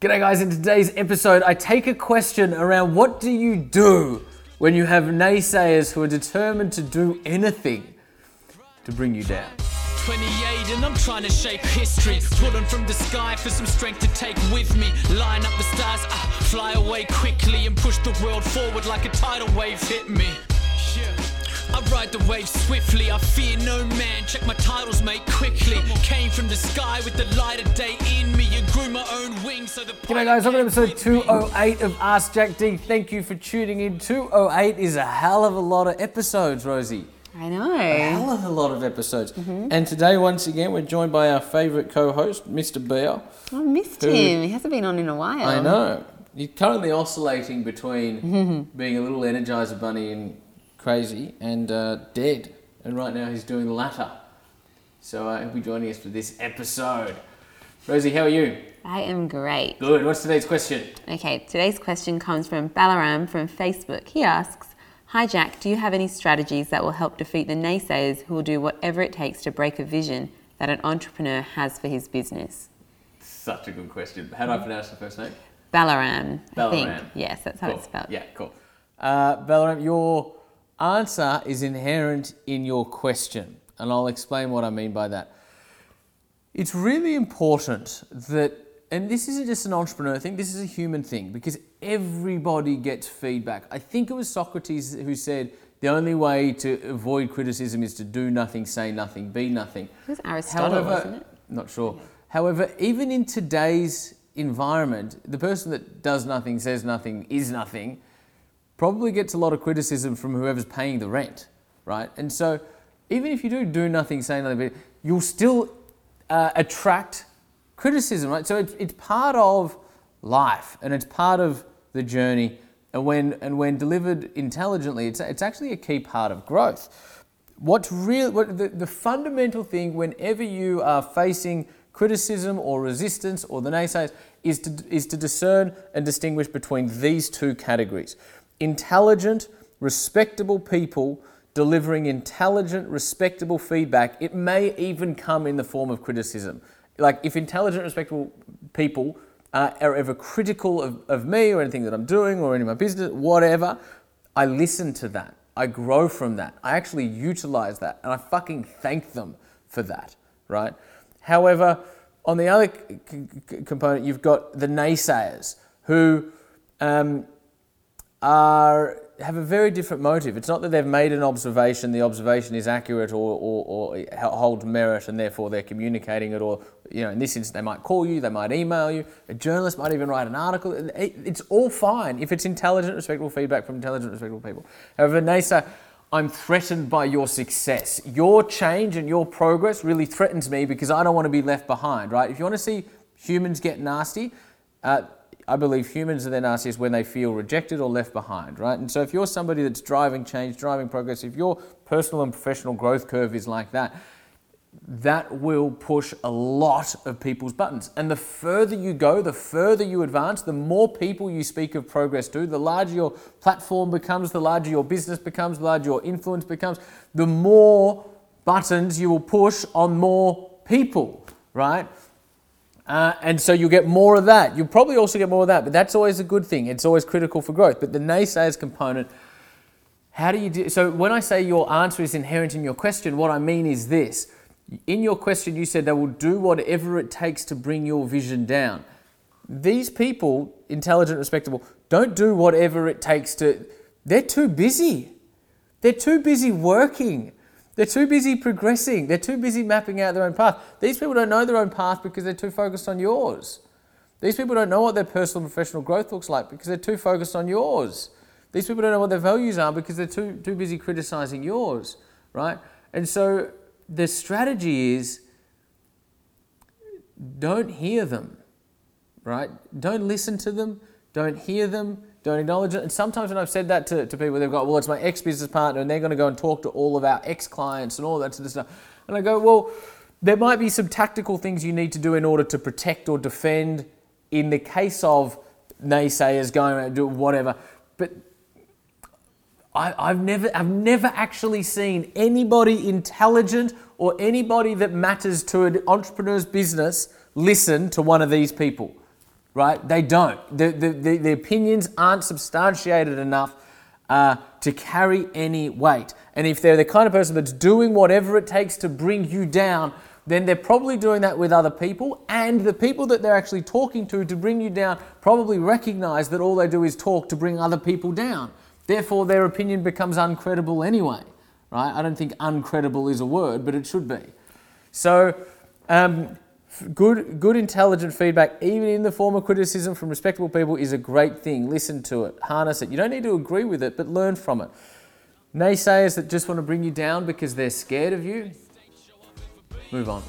G'day, guys. In today's episode, I take a question around what do you do when you have naysayers who are determined to do anything to bring you down? 28 and I'm trying to shape history. Pulling from the sky for some strength to take with me. Line up the stars, ah, fly away quickly and push the world forward like a tidal wave hit me. Yeah. I ride the wave swiftly, I fear no man. Check my titles, mate, quickly. Came from the sky with the light of day in me and grew my own wings so the G'day, guys. Welcome to episode 208 of Ask Jack D. Thank you for tuning in. 208 is a hell of a lot of episodes, Rosie. I know. A hell of a lot of episodes. Mm-hmm. And today, once again, we're joined by our favourite co host, Mr. Bear. I missed Who- him. He hasn't been on in a while. I know. He's currently oscillating between being a little Energizer Bunny and crazy and uh, dead. And right now he's doing the latter. So uh, he'll be joining us for this episode. Rosie, how are you? I am great. Good. What's today's question? Okay, today's question comes from Balaram from Facebook. He asks, Hi Jack, do you have any strategies that will help defeat the naysayers who will do whatever it takes to break a vision that an entrepreneur has for his business? Such a good question. How do I pronounce the first name? Balaram, I think. Balaram. Yes, that's how Cool. it's spelled. Yeah, cool. Uh, Balaram, your answer is inherent in your question, and I'll explain what I mean by that. It's really important that, and this isn't just an entrepreneur thing, this is a human thing because everybody gets feedback. I think it was Socrates who said the only way to avoid criticism is to do nothing, say nothing, be nothing. It was Aristotle, wasn't it? Not sure. However, even in today's environment, the person that does nothing, says nothing, is nothing, probably gets a lot of criticism from whoever's paying the rent, right? And so, even if you do do nothing, say nothing, you'll still uh, attract criticism, right? So it's, it's part of life and it's part of the journey. And when and when delivered intelligently, it's it's actually a key part of growth. What's real? What the, the fundamental thing whenever you are facing criticism or resistance or the naysayers is to is to discern and distinguish between these two categories: intelligent, respectable people delivering intelligent, respectable feedback. It may even come in the form of criticism. Like if intelligent, respectable people uh, are ever critical of, of me or anything that I'm doing or any of my business, whatever, I listen to that. I grow from that. I actually utilize that and I fucking thank them for that, right? However, on the other c- c- component, you've got the naysayers who um, are have a very different motive. It's not that they've made an observation, the observation is accurate or, or, or holds merit, and therefore they're communicating it. Or you know, in this instance, they might call you, they might email you. A journalist might even write an article. It's all fine if it's intelligent, respectful feedback from intelligent, respectful people. However, NASA, I'm threatened by your success. Your change and your progress really threatens me because I don't want to be left behind, right? If you want to see humans get nasty, uh, I believe humans are their nastiest when they feel rejected or left behind, right? And so if you're somebody that's driving change, driving progress, if your personal and professional growth curve is like that, that will push a lot of people's buttons. And the further you go, the further you advance, the more people you speak of progress to, the larger your platform becomes, the larger your business becomes, the larger your influence becomes, the more buttons you will push on more people, right? Uh, and so you'll get more of that. You'll probably also get more of that, but that's always a good thing. It's always critical for growth. But the naysayers component, how do you do? So when I say your answer is inherent in your question, what I mean is this. In your question, you said they will do whatever it takes to bring your vision down. These people, intelligent, respectable, don't do whatever it takes to. They're too busy. They're too busy working. They're too busy progressing. They're too busy mapping out their own path. These people don't know their own path because they're too focused on yours. These people don't know what their personal and professional growth looks like because they're too focused on yours. These people don't know what their values are because they're too, too busy criticizing yours, right? And so the strategy is don't hear them, right? Don't listen to them, don't hear them, don't acknowledge it. And sometimes when I've said that to, to people, they've got, well, it's my ex business partner, and they're going to go and talk to all of our ex clients and all that sort of stuff. And I go, well, there might be some tactical things you need to do in order to protect or defend in the case of naysayers going around whatever. But I, I've never, I've never actually seen anybody intelligent or anybody that matters to an entrepreneur's business listen to one of these people, right? They don't. The, the, the, the opinions aren't substantiated enough uh, to carry any weight. And if they're the kind of person that's doing whatever it takes to bring you down, then they're probably doing that with other people. And the people that they're actually talking to to bring you down probably recognize that all they do is talk to bring other people down. Therefore, their opinion becomes uncredible anyway, right? I don't think uncredible is a word, but it should be. So, um, good, good, intelligent feedback, even in the form of criticism from respectable people, is a great thing. Listen to it, harness it. You don't need to agree with it, but learn from it. Naysayers that just want to bring you down because they're scared of you, move on.